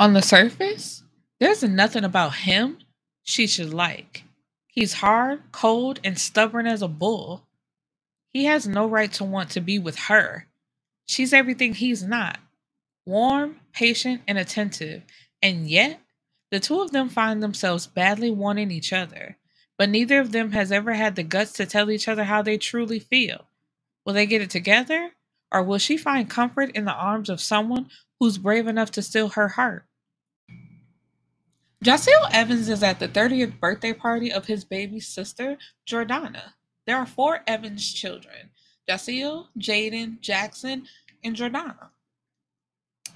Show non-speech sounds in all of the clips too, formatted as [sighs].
On the surface, there's nothing about him she should like. He's hard, cold, and stubborn as a bull. He has no right to want to be with her. She's everything he's not warm, patient, and attentive. And yet, the two of them find themselves badly wanting each other. But neither of them has ever had the guts to tell each other how they truly feel. Will they get it together? Or will she find comfort in the arms of someone who's brave enough to steal her heart? Jasiel Evans is at the 30th birthday party of his baby sister, Jordana. There are four Evans children Jasiel, Jaden, Jackson, and Jordana.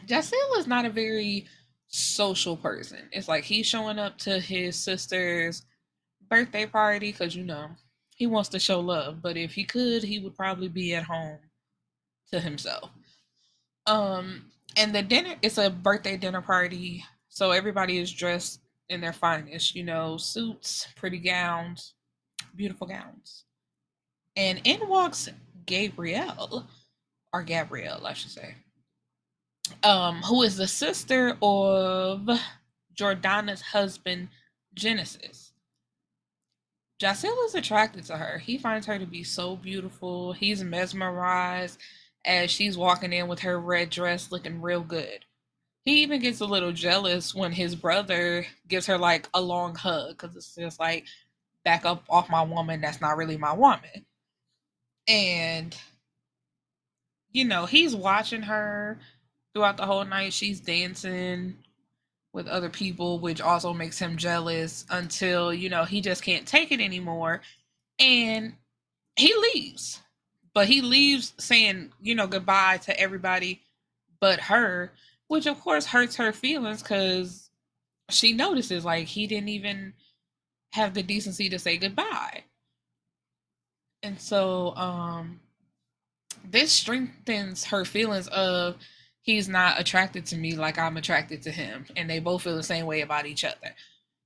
Jasiel is not a very social person. It's like he's showing up to his sister's birthday party because, you know, he wants to show love. But if he could, he would probably be at home to himself. Um, and the dinner, it's a birthday dinner party so everybody is dressed in their finest, you know, suits, pretty gowns, beautiful gowns. And in walks Gabrielle, or Gabrielle, I should say, um, who is the sister of Jordana's husband, Genesis. Jasiel is attracted to her. He finds her to be so beautiful. He's mesmerized as she's walking in with her red dress looking real good. He even gets a little jealous when his brother gives her like a long hug because it's just like, back up off my woman. That's not really my woman. And, you know, he's watching her throughout the whole night. She's dancing with other people, which also makes him jealous until, you know, he just can't take it anymore. And he leaves. But he leaves saying, you know, goodbye to everybody but her which of course hurts her feelings because she notices like he didn't even have the decency to say goodbye. And so um this strengthens her feelings of he's not attracted to me like I'm attracted to him and they both feel the same way about each other.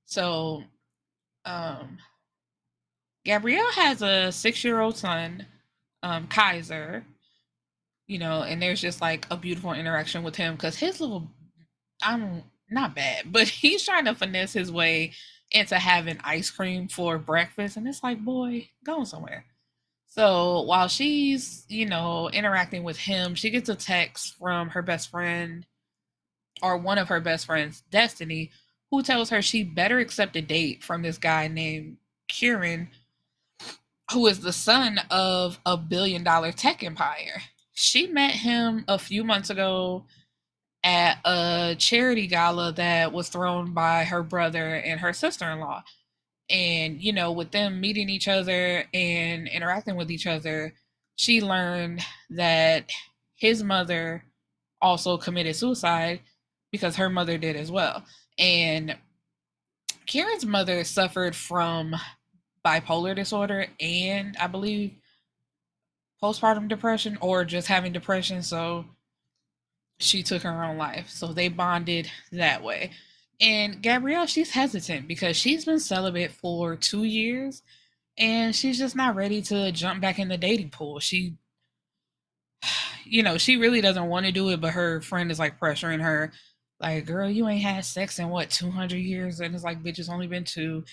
So um Gabrielle has a 6-year-old son, um Kaiser, you know, and there's just like a beautiful interaction with him because his little, I'm not bad, but [laughs] he's trying to finesse his way into having ice cream for breakfast, and it's like, boy, going somewhere. So while she's, you know, interacting with him, she gets a text from her best friend or one of her best friends, Destiny, who tells her she better accept a date from this guy named Kieran, who is the son of a billion dollar tech empire she met him a few months ago at a charity gala that was thrown by her brother and her sister-in-law. And you know with them meeting each other and interacting with each other she learned that his mother also committed suicide because her mother did as well. And karen's mother suffered from bipolar disorder and I believe postpartum depression or just having depression. So she took her own life. So they bonded that way. And Gabrielle, she's hesitant because she's been celibate for two years and she's just not ready to jump back in the dating pool. She, [sighs] you know, she really doesn't want to do it, but her friend is like pressuring her, like, girl, you ain't had sex in what, 200 years? And it's like, bitch, it's only been two.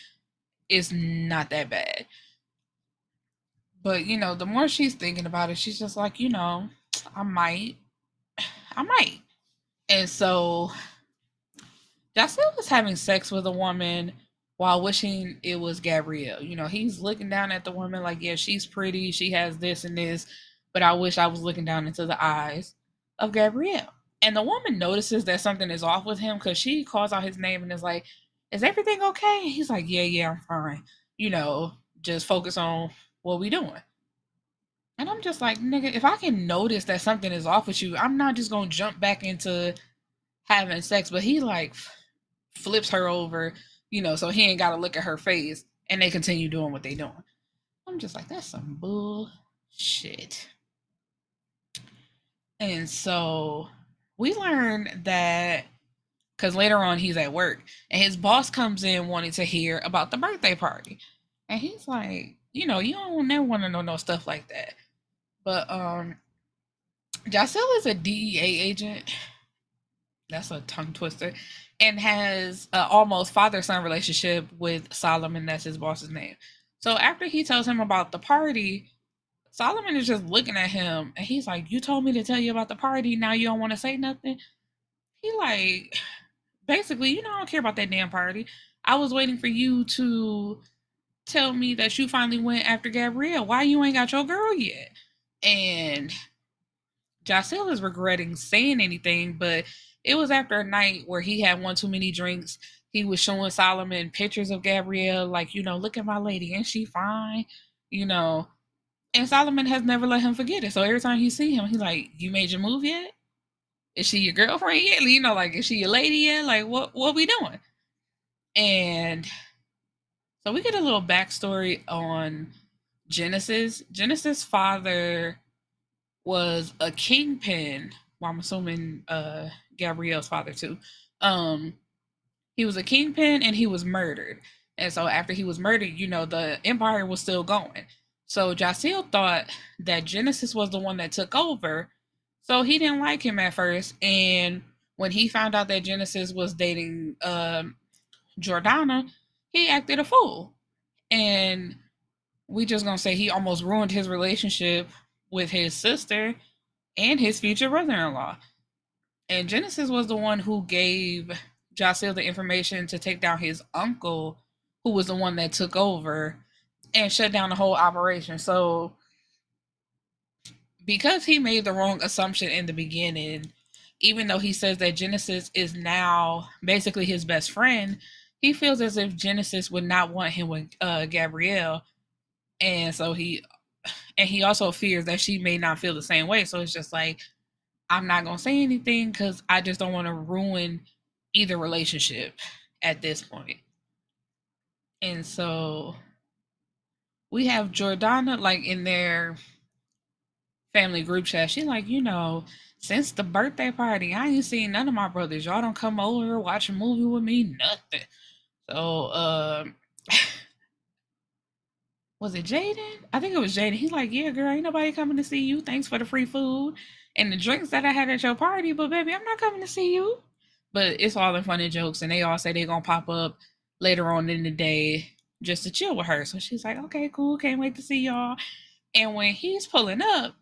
It's not that bad. But you know, the more she's thinking about it, she's just like, you know, I might, I might. And so Jasiel was having sex with a woman while wishing it was Gabrielle. You know, he's looking down at the woman like, yeah, she's pretty, she has this and this, but I wish I was looking down into the eyes of Gabrielle. And the woman notices that something is off with him because she calls out his name and is like, Is everything okay? And he's like, Yeah, yeah, I'm fine. You know, just focus on what we doing? And I'm just like, nigga, if I can notice that something is off with you, I'm not just gonna jump back into having sex. But he like flips her over, you know, so he ain't gotta look at her face and they continue doing what they doing. I'm just like, that's some bullshit. And so we learn that because later on he's at work and his boss comes in wanting to hear about the birthday party. And he's like, you know, you don't never want to know no stuff like that. But um Jasiel is a DEA agent. that's a tongue twister, and has an almost father son relationship with Solomon. That's his boss's name. So after he tells him about the party, Solomon is just looking at him and he's like, You told me to tell you about the party. Now you don't want to say nothing. He like [sighs] basically, you know, I don't care about that damn party. I was waiting for you to tell me that you finally went after Gabrielle. Why you ain't got your girl yet? And Jasiel is regretting saying anything, but it was after a night where he had one too many drinks. He was showing Solomon pictures of Gabrielle, like, you know, look at my lady, and she fine? You know. And Solomon has never let him forget it. So every time he see him, he's like, You made your move yet? Is she your girlfriend yet? You know, like, is she your lady yet? Like, what what we doing? And so we get a little backstory on Genesis. Genesis' father was a kingpin. Well, I'm assuming uh, Gabrielle's father too. Um, he was a kingpin and he was murdered. And so after he was murdered, you know, the empire was still going. So Jasiel thought that Genesis was the one that took over. So he didn't like him at first. And when he found out that Genesis was dating um, Jordana, he acted a fool. And we just gonna say he almost ruined his relationship with his sister and his future brother-in-law. And Genesis was the one who gave Jasiel the information to take down his uncle, who was the one that took over and shut down the whole operation. So because he made the wrong assumption in the beginning, even though he says that Genesis is now basically his best friend, he feels as if Genesis would not want him with uh, Gabrielle, and so he and he also fears that she may not feel the same way. So it's just like I'm not gonna say anything because I just don't want to ruin either relationship at this point. And so we have Jordana like in their family group chat. She like, you know, since the birthday party, I ain't seen none of my brothers. Y'all don't come over watch a movie with me, nothing. So uh [laughs] was it Jaden? I think it was Jaden. He's like, Yeah, girl, ain't nobody coming to see you. Thanks for the free food and the drinks that I had at your party, but baby, I'm not coming to see you. But it's all in fun and jokes, and they all say they're gonna pop up later on in the day just to chill with her. So she's like, Okay, cool, can't wait to see y'all. And when he's pulling up,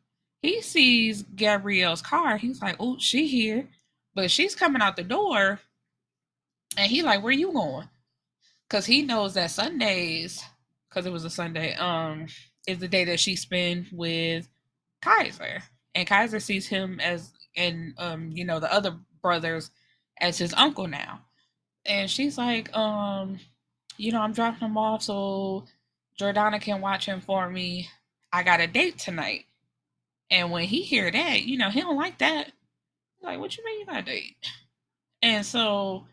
he sees Gabrielle's car. He's like, Oh, she here. But she's coming out the door, and he like, Where you going? Cause he knows that Sundays because it was a Sunday, um, is the day that she spent with Kaiser. And Kaiser sees him as and um, you know, the other brothers as his uncle now. And she's like, um, you know, I'm dropping him off so Jordana can watch him for me. I got a date tonight. And when he hear that, you know, he don't like that. Like, what you mean you got a date? And so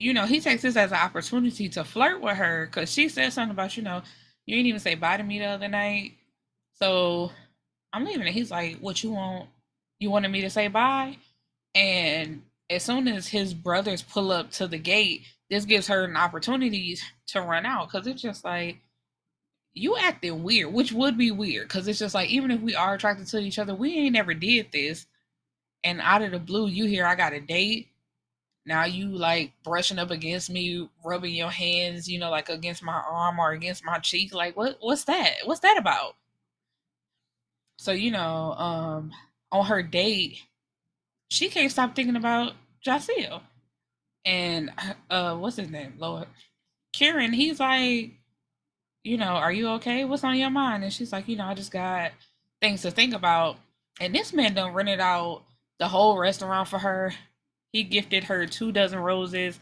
you know, he takes this as an opportunity to flirt with her because she said something about, you know, you didn't even say bye to me the other night. So I'm leaving. And he's like, What you want? You wanted me to say bye? And as soon as his brothers pull up to the gate, this gives her an opportunity to run out because it's just like, you acting weird, which would be weird because it's just like, even if we are attracted to each other, we ain't never did this. And out of the blue, you hear I got a date now you like brushing up against me, rubbing your hands, you know, like against my arm or against my cheek. Like what what's that? What's that about? So, you know, um on her date, she can't stop thinking about Jasiel. And uh what's his name? Lord. Karen, he's like, you know, are you okay? What's on your mind? And she's like, you know, I just got things to think about. And this man done rented out the whole restaurant for her he gifted her two dozen roses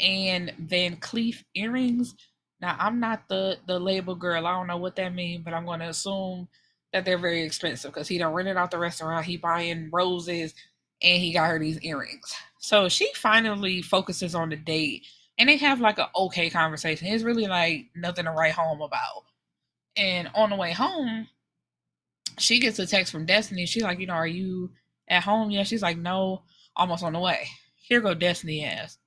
and Van Cleef earrings. Now I'm not the the label girl. I don't know what that means, but I'm to assume that they're very expensive because he don't rented out the restaurant. He buying roses and he got her these earrings. So she finally focuses on the date and they have like an okay conversation. It's really like nothing to write home about. And on the way home, she gets a text from Destiny. She's like, you know, are you at home yet? She's like, no almost on the way. Here go Destiny ass.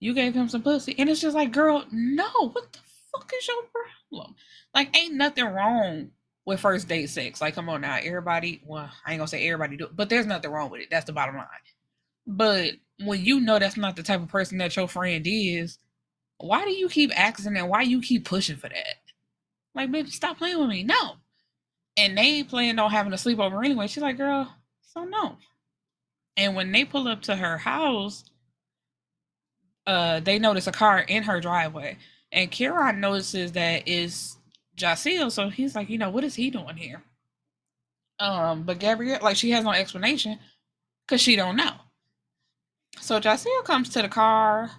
You gave him some pussy. And it's just like, girl, no, what the fuck is your problem? Like, ain't nothing wrong with first date sex. Like, come on now, everybody. Well, I ain't gonna say everybody do, it, but there's nothing wrong with it. That's the bottom line. But when you know that's not the type of person that your friend is, why do you keep asking and why you keep pushing for that? Like, baby, stop playing with me. No. And they planned on having a sleepover anyway. She's like, girl, so no. And when they pull up to her house, uh, they notice a car in her driveway. And Kieran notices that is Jasiel, so he's like, you know, what is he doing here? Um, but Gabrielle, like, she has no explanation because she don't know. So Jasiel comes to the car,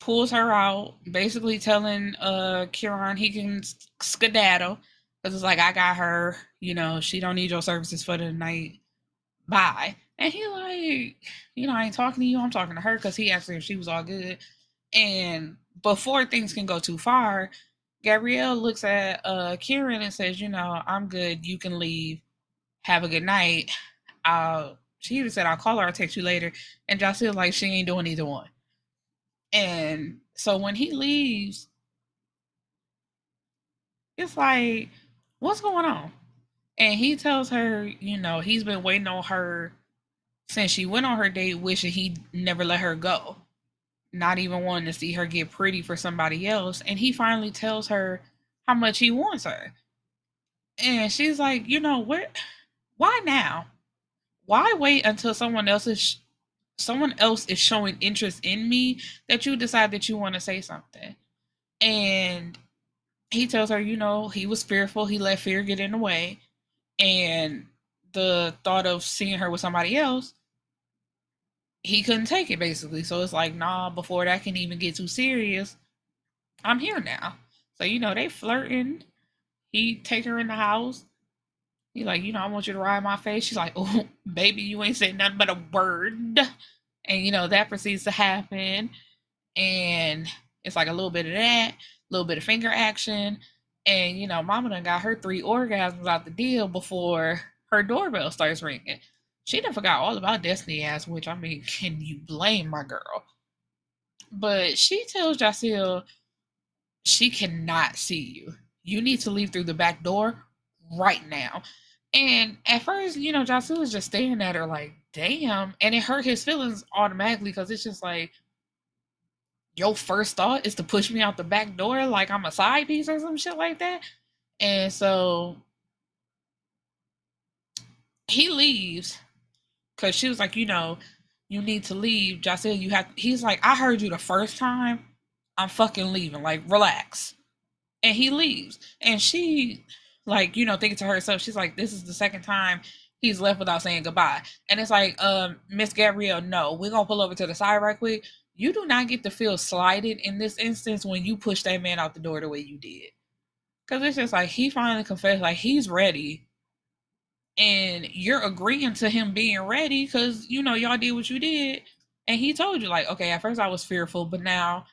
pulls her out, basically telling uh Kieran he can skedaddle because it's like I got her, you know, she don't need your services for the night. Bye. And he like, you know, I ain't talking to you. I'm talking to her because he asked her if she was all good. And before things can go too far, Gabrielle looks at uh Kieran and says, you know, I'm good. You can leave. Have a good night. I'll she even said I'll call her, I'll text you later. And Jasiel like she ain't doing either one. And so when he leaves, it's like, what's going on? And he tells her, you know, he's been waiting on her since she went on her date, wishing he never let her go. Not even wanting to see her get pretty for somebody else. And he finally tells her how much he wants her. And she's like, you know, what? Why now? Why wait until someone else is someone else is showing interest in me that you decide that you want to say something. And he tells her, you know, he was fearful. He let fear get in the way. And the thought of seeing her with somebody else, he couldn't take it basically. So it's like, nah, before that can even get too serious, I'm here now. So, you know, they flirting. He take her in the house. He's like, you know, I want you to ride my face. She's like, oh, baby, you ain't saying nothing but a word. And, you know, that proceeds to happen. And it's like a little bit of that, a little bit of finger action. And, you know, mama done got her three orgasms out the deal before her doorbell starts ringing. She done forgot all about Destiny ass, which I mean, can you blame my girl? But she tells Jasiel she cannot see you. You need to leave through the back door right now. And at first, you know, Jasiel was just staring at her like, damn. And it hurt his feelings automatically because it's just like, your first thought is to push me out the back door like I'm a side piece or some shit like that. And so he leaves because she was like, you know, you need to leave. Jasiel, you have, he's like, I heard you the first time. I'm fucking leaving. Like, relax. And he leaves. And she, like you know thinking to herself she's like this is the second time he's left without saying goodbye. And it's like um miss gabrielle no we're gonna pull over to the side right quick. You do not get to feel slighted in this instance when you push that man out the door the way you did. Because it's just like he finally confessed like he's ready. And you're agreeing to him being ready because you know y'all did what you did. And he told you like okay at first i was fearful but now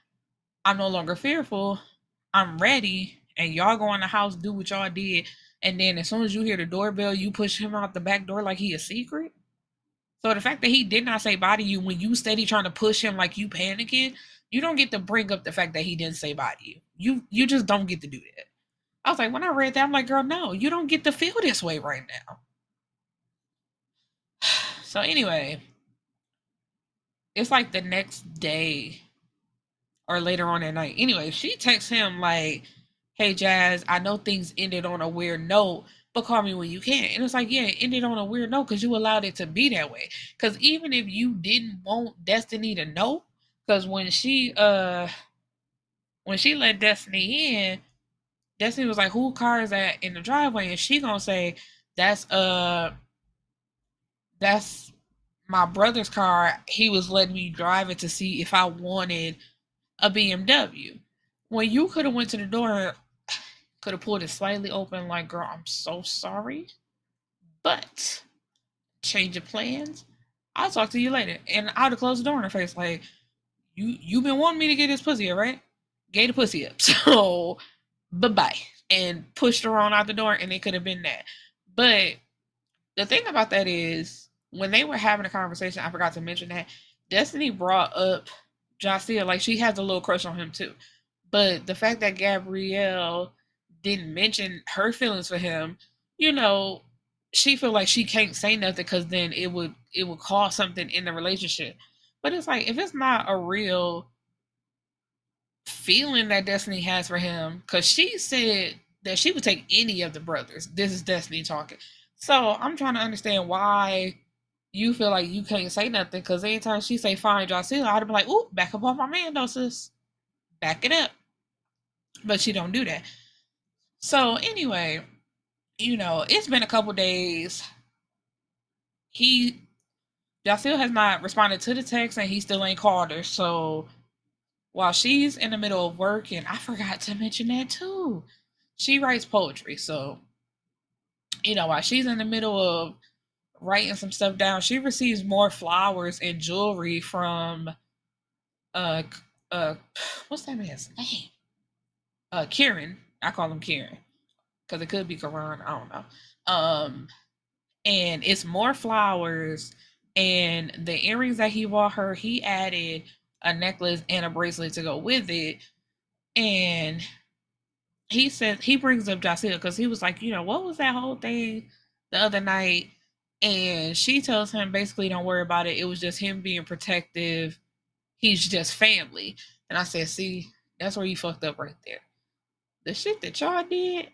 i'm no longer fearful. I'm ready and y'all go in the house, do what y'all did, and then as soon as you hear the doorbell, you push him out the back door like he a secret. So the fact that he did not say bye to you when you steady trying to push him like you panicking, you don't get to bring up the fact that he didn't say bye to you. You you just don't get to do that. I was like, when I read that, I'm like, girl, no, you don't get to feel this way right now. [sighs] So anyway, it's like the next day or later on at night. Anyway, she texts him like, hey Jazz, I know things ended on a weird note, but call me when you can. And it's like, yeah, it ended on a weird note because you allowed it to be that way. Because even if you didn't want Destiny to know, because when she uh when she let Destiny in, Destiny was like, "Who car is that in the driveway?" And she gonna say, "That's uh, that's my brother's car. He was letting me drive it to see if I wanted a BMW." When you could have went to the door could have pulled it slightly open, like, girl, I'm so sorry. But change of plans. I'll talk to you later. And I'd have closed the door in her face, like, you you been wanting me to get this pussy up, right? Gave the pussy up. [laughs] So bye bye. And pushed her on out the door, and it could have been that. But the thing about that is when they were having a conversation, I forgot to mention that Destiny brought up Jasiel, like she has a little crush on him too. But the fact that Gabrielle didn't mention her feelings for him you know, she feel like she can't say nothing because then it would it would cause something in the relationship. But it's like if it's not a real feeling that Destiny has for him, because she said that she would take any of the brothers. This is Destiny talking. So I'm trying to understand why you feel like you can't say nothing. Because anytime she say fine, Jasiel, I'd be like, ooh, back up off my man, though, sis. Back it up. But she don't do that. So anyway, you know, it's been a couple days. He Jasiel has not responded to the text and he still ain't called her. So while she's in the middle of work, and I forgot to mention that too. She writes poetry. So, you know, while she's in the middle of writing some stuff down, she receives more flowers and jewelry from uh uh what's that man's name? Uh Kieran. I call him Kieran. Because it could be Karan. I don't know. Um and it's more flowers and the earrings that he bought her, he added a necklace and a bracelet to go with it. And he says he brings up Jasiel because he was like, you know, what was that whole thing the other night? And she tells him basically, don't worry about it. It was just him being protective. He's just family. And I said, see, that's where you fucked up right there. The shit that y'all did,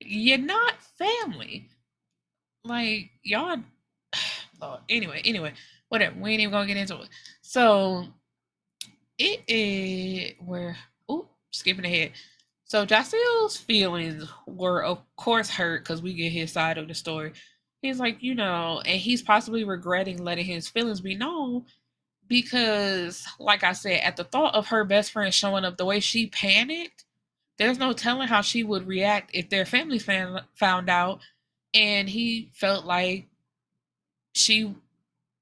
you're not family. Like y'all. [sighs] Lord. Anyway, anyway, whatever. We ain't even gonna get into it. So it is where oh skipping ahead. So Jasiel's feelings were of course hurt because we get his side of the story. He's like, you know, and he's possibly regretting letting his feelings be known because, like I said, at the thought of her best friend showing up the way she panicked, there's no telling how she would react if their family fan, found out and he felt like she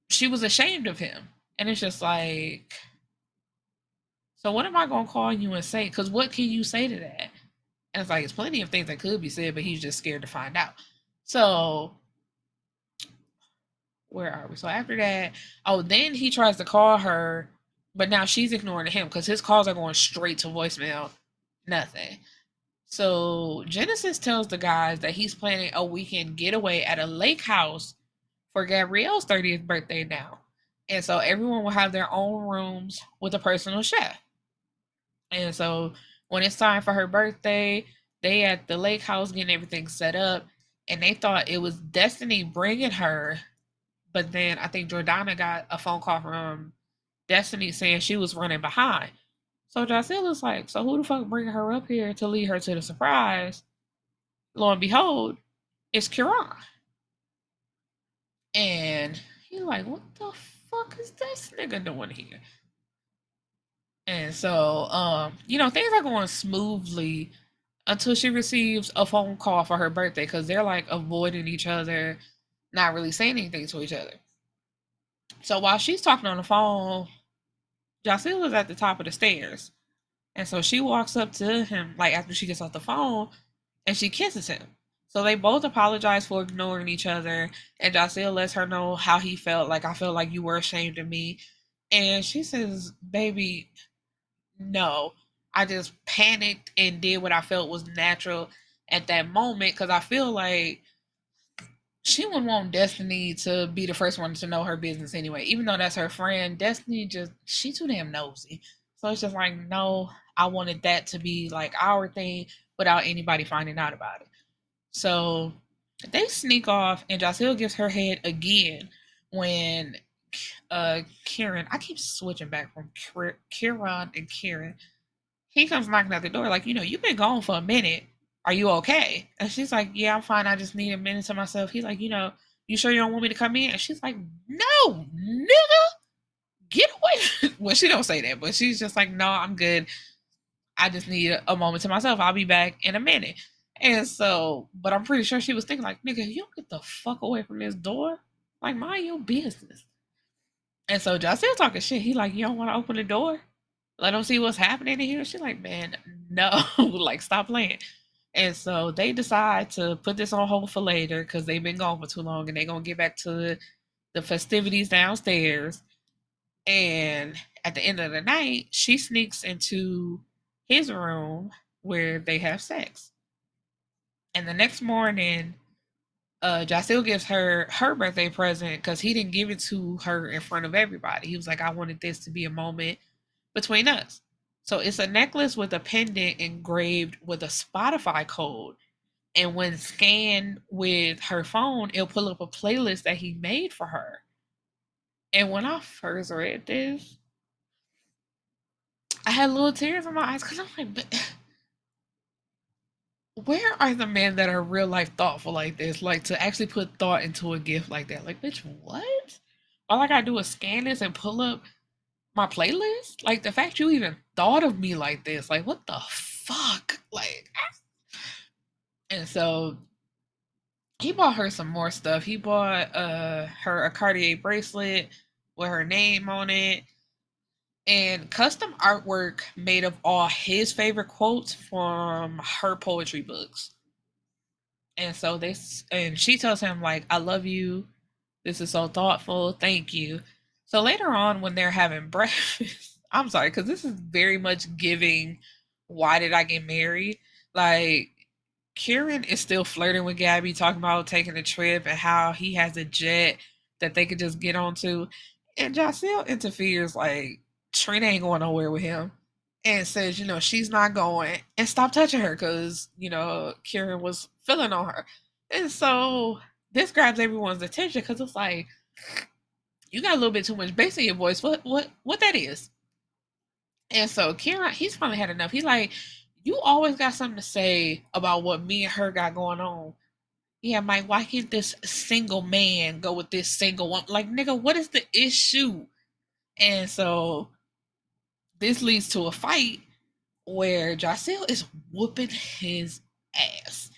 she was ashamed of him and it's just like so what am I gonna call you and say? Because what can you say to that? And it's like it's plenty of things that could be said, but he's just scared to find out. So where are we? So after that, oh, then he tries to call her, but now she's ignoring him because his calls are going straight to voicemail. Nothing. So Genesis tells the guys that he's planning a weekend getaway at a lake house for Gabrielle's 30th birthday now. And so everyone will have their own rooms with a personal chef. And so when it's time for her birthday, they at the lake house getting everything set up, and they thought it was Destiny bringing her, but then I think Jordana got a phone call from Destiny saying she was running behind. So Jasiel was like, "So who the fuck bringing her up here to lead her to the surprise?" Lo and behold, it's Kieran. And he's like, "What the fuck is this nigga doing here?" And so, um, you know, things are going smoothly until she receives a phone call for her birthday because they're like avoiding each other, not really saying anything to each other. So while she's talking on the phone, Jasiel was at the top of the stairs. And so she walks up to him, like after she gets off the phone, and she kisses him. So they both apologize for ignoring each other. And Jasiel lets her know how he felt. Like, I feel like you were ashamed of me. And she says, Baby, no. I just panicked and did what I felt was natural at that moment because I feel like she wouldn't want Destiny to be the first one to know her business anyway. Even though that's her friend, Destiny just she too damn nosy. So it's just like, no, I wanted that to be like our thing without anybody finding out about it. So they sneak off and Jasiel gives her head again when uh Kieran, I keep switching back from Kieran and Kieran. He comes knocking at the door, like, you know, you've been gone for a minute. Are you okay? And she's like, Yeah, I'm fine. I just need a minute to myself. He's like, you know, you sure you don't want me to come in? And she's like, No, nigga, get away. [laughs] well, she don't say that, but she's just like, No, I'm good. I just need a moment to myself. I'll be back in a minute. And so, but I'm pretty sure she was thinking, like, nigga, you don't get the fuck away from this door. Like, mind your business. And so Jasiel talking shit. He like, you don't want to open the door? Let them see what's happening in here. She's like, man, no, [laughs] like stop playing. And so they decide to put this on hold for later because they've been gone for too long and they're gonna get back to the festivities downstairs. And at the end of the night, she sneaks into his room where they have sex. And the next morning, uh Jasiel gives her her birthday present because he didn't give it to her in front of everybody. He was like, I wanted this to be a moment between us. So it's a necklace with a pendant engraved with a Spotify code. And when scanned with her phone, it'll pull up a playlist that he made for her. And when I first read this, I had little tears in my eyes because I'm like, but [sighs] where are the men that are real life thoughtful like this? Like to actually put thought into a gift like that? Like, bitch, what? All I gotta do is scan this and pull up my playlist? Like the fact you even thought of me like this, like what the fuck? Like and so he bought her some more stuff. He bought uh her a Cartier bracelet with her name on it and custom artwork made of all his favorite quotes from her poetry books. And so this and she tells him like I love you. This is so thoughtful. Thank you. So later on, when they're having [laughs] breakfast, I'm sorry, because this is very much giving why did I get married? Like, Kieran is still flirting with Gabby, talking about taking a trip and how he has a jet that they could just get onto. And Jasiel interferes, like, Trina ain't going nowhere with him. And says, you know, she's not going and stop touching her because, you know, Kieran was feeling on her. And so this grabs everyone's attention because it's like, you got a little bit too much bass in your voice. What what what that is? And so Kieran, he's finally had enough. He's like, you always got something to say about what me and her got going on. Yeah, Mike, why can't this single man go with this single one? Like, nigga, what is the issue? And so this leads to a fight where Jasiel is whooping his ass.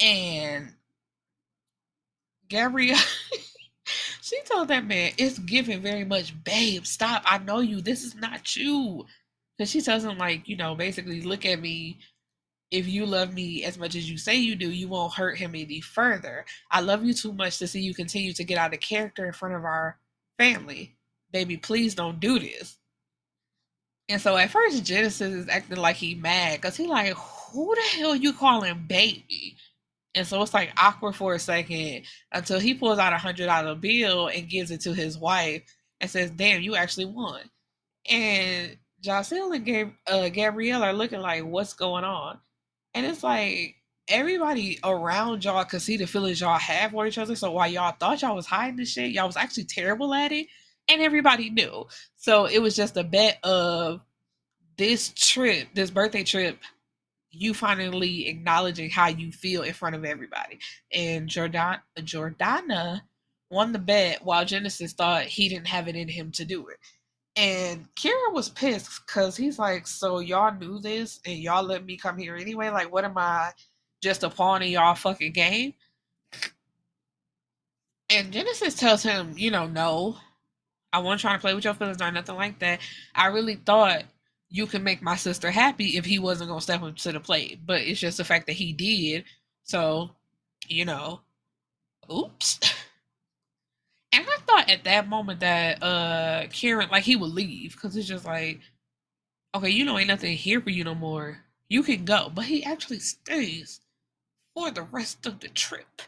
And Gabrielle [laughs] She told that man, it's giving very much, babe, stop. I know you. This is not you. Because she tells him, like, you know, basically, look at me. If you love me as much as you say you do, you won't hurt him any further. I love you too much to see you continue to get out of character in front of our family. Baby, please don't do this. And so at first, Genesis is acting like he mad because he like, who the hell you calling baby? And so it's like awkward for a second until he pulls out a hundred dollar bill and gives it to his wife and says, "Damn, you actually won." And Jasiel and Gab- uh, Gabrielle are looking like, "What's going on?" And it's like everybody around y'all could see the feelings y'all have for each other. So while y'all thought y'all was hiding the shit, y'all was actually terrible at it, and everybody knew. So it was just a bet of this trip, this birthday trip you finally acknowledging how you feel in front of everybody. And Jordan Jordana won the bet while Genesis thought he didn't have it in him to do it. And Kira was pissed because he's like, So y'all knew this and y'all let me come here anyway? Like, what am I just a pawn in y'all fucking game? And Genesis tells him, you know, no, I wasn't trying to play with your feelings or nothing like that. I really thought you can make my sister happy if he wasn't gonna step up to the plate. But it's just the fact that he did. So, you know, oops. [laughs] And I thought at that moment that uh Kieran like he would leave because it's just like, okay, you know, ain't nothing here for you no more. You can go, but he actually stays for the rest of the trip,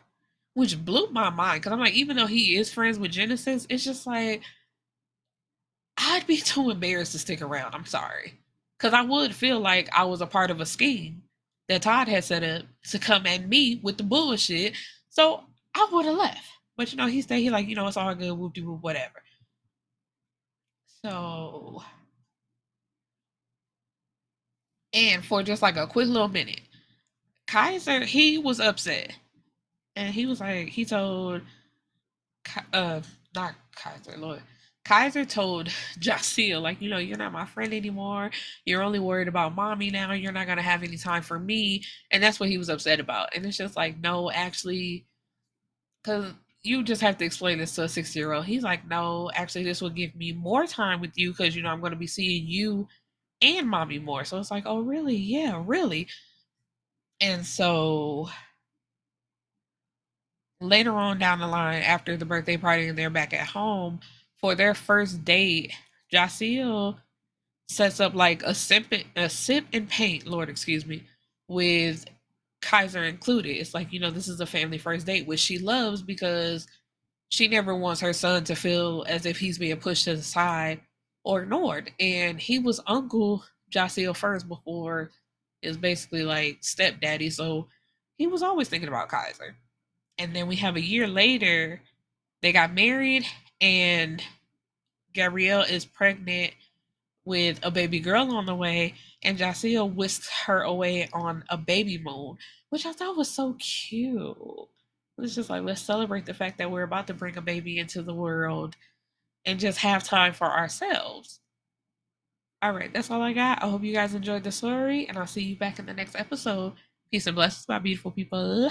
which blew my mind. Because I'm like, even though he is friends with Genesis, it's just like I'd be [laughs] too embarrassed to stick around. I'm sorry. Because I would feel like I was a part of a scheme that Todd had set up to come at me with the bullshit. So I would have left. But you know, he stayed. He like, you know, it's all good, de whoop, whatever. So, and for just like a quick little minute, Kaiser he was upset, and he was like, he told, uh, not Kaiser, Lord, Kaiser told Jasiel, like, you know, you're not my friend anymore. You're only worried about mommy now. You're not going to have any time for me. And that's what he was upset about. And it's just like, no, actually, because you just have to explain this to a 60 year old. He's like, no, actually, this will give me more time with you because, you know, I'm going to be seeing you and mommy more. So it's like, oh, really? Yeah, really. And so later on down the line, after the birthday party and they're back at home, for their first date, Jasiel sets up like a sip, a sip and paint, Lord, excuse me, with Kaiser included. It's like, you know, this is a family first date, which she loves because she never wants her son to feel as if he's being pushed to the side or ignored. And he was Uncle Jasiel first before is basically like stepdaddy. So he was always thinking about Kaiser. And then we have a year later, they got married, and Gabrielle is pregnant with a baby girl on the way, and Jasiel whisks her away on a baby moon, which I thought was so cute. It's just like, let's celebrate the fact that we're about to bring a baby into the world and just have time for ourselves. All right, that's all I got. I hope you guys enjoyed the story, and I'll see you back in the next episode. Peace and blessings, my beautiful people.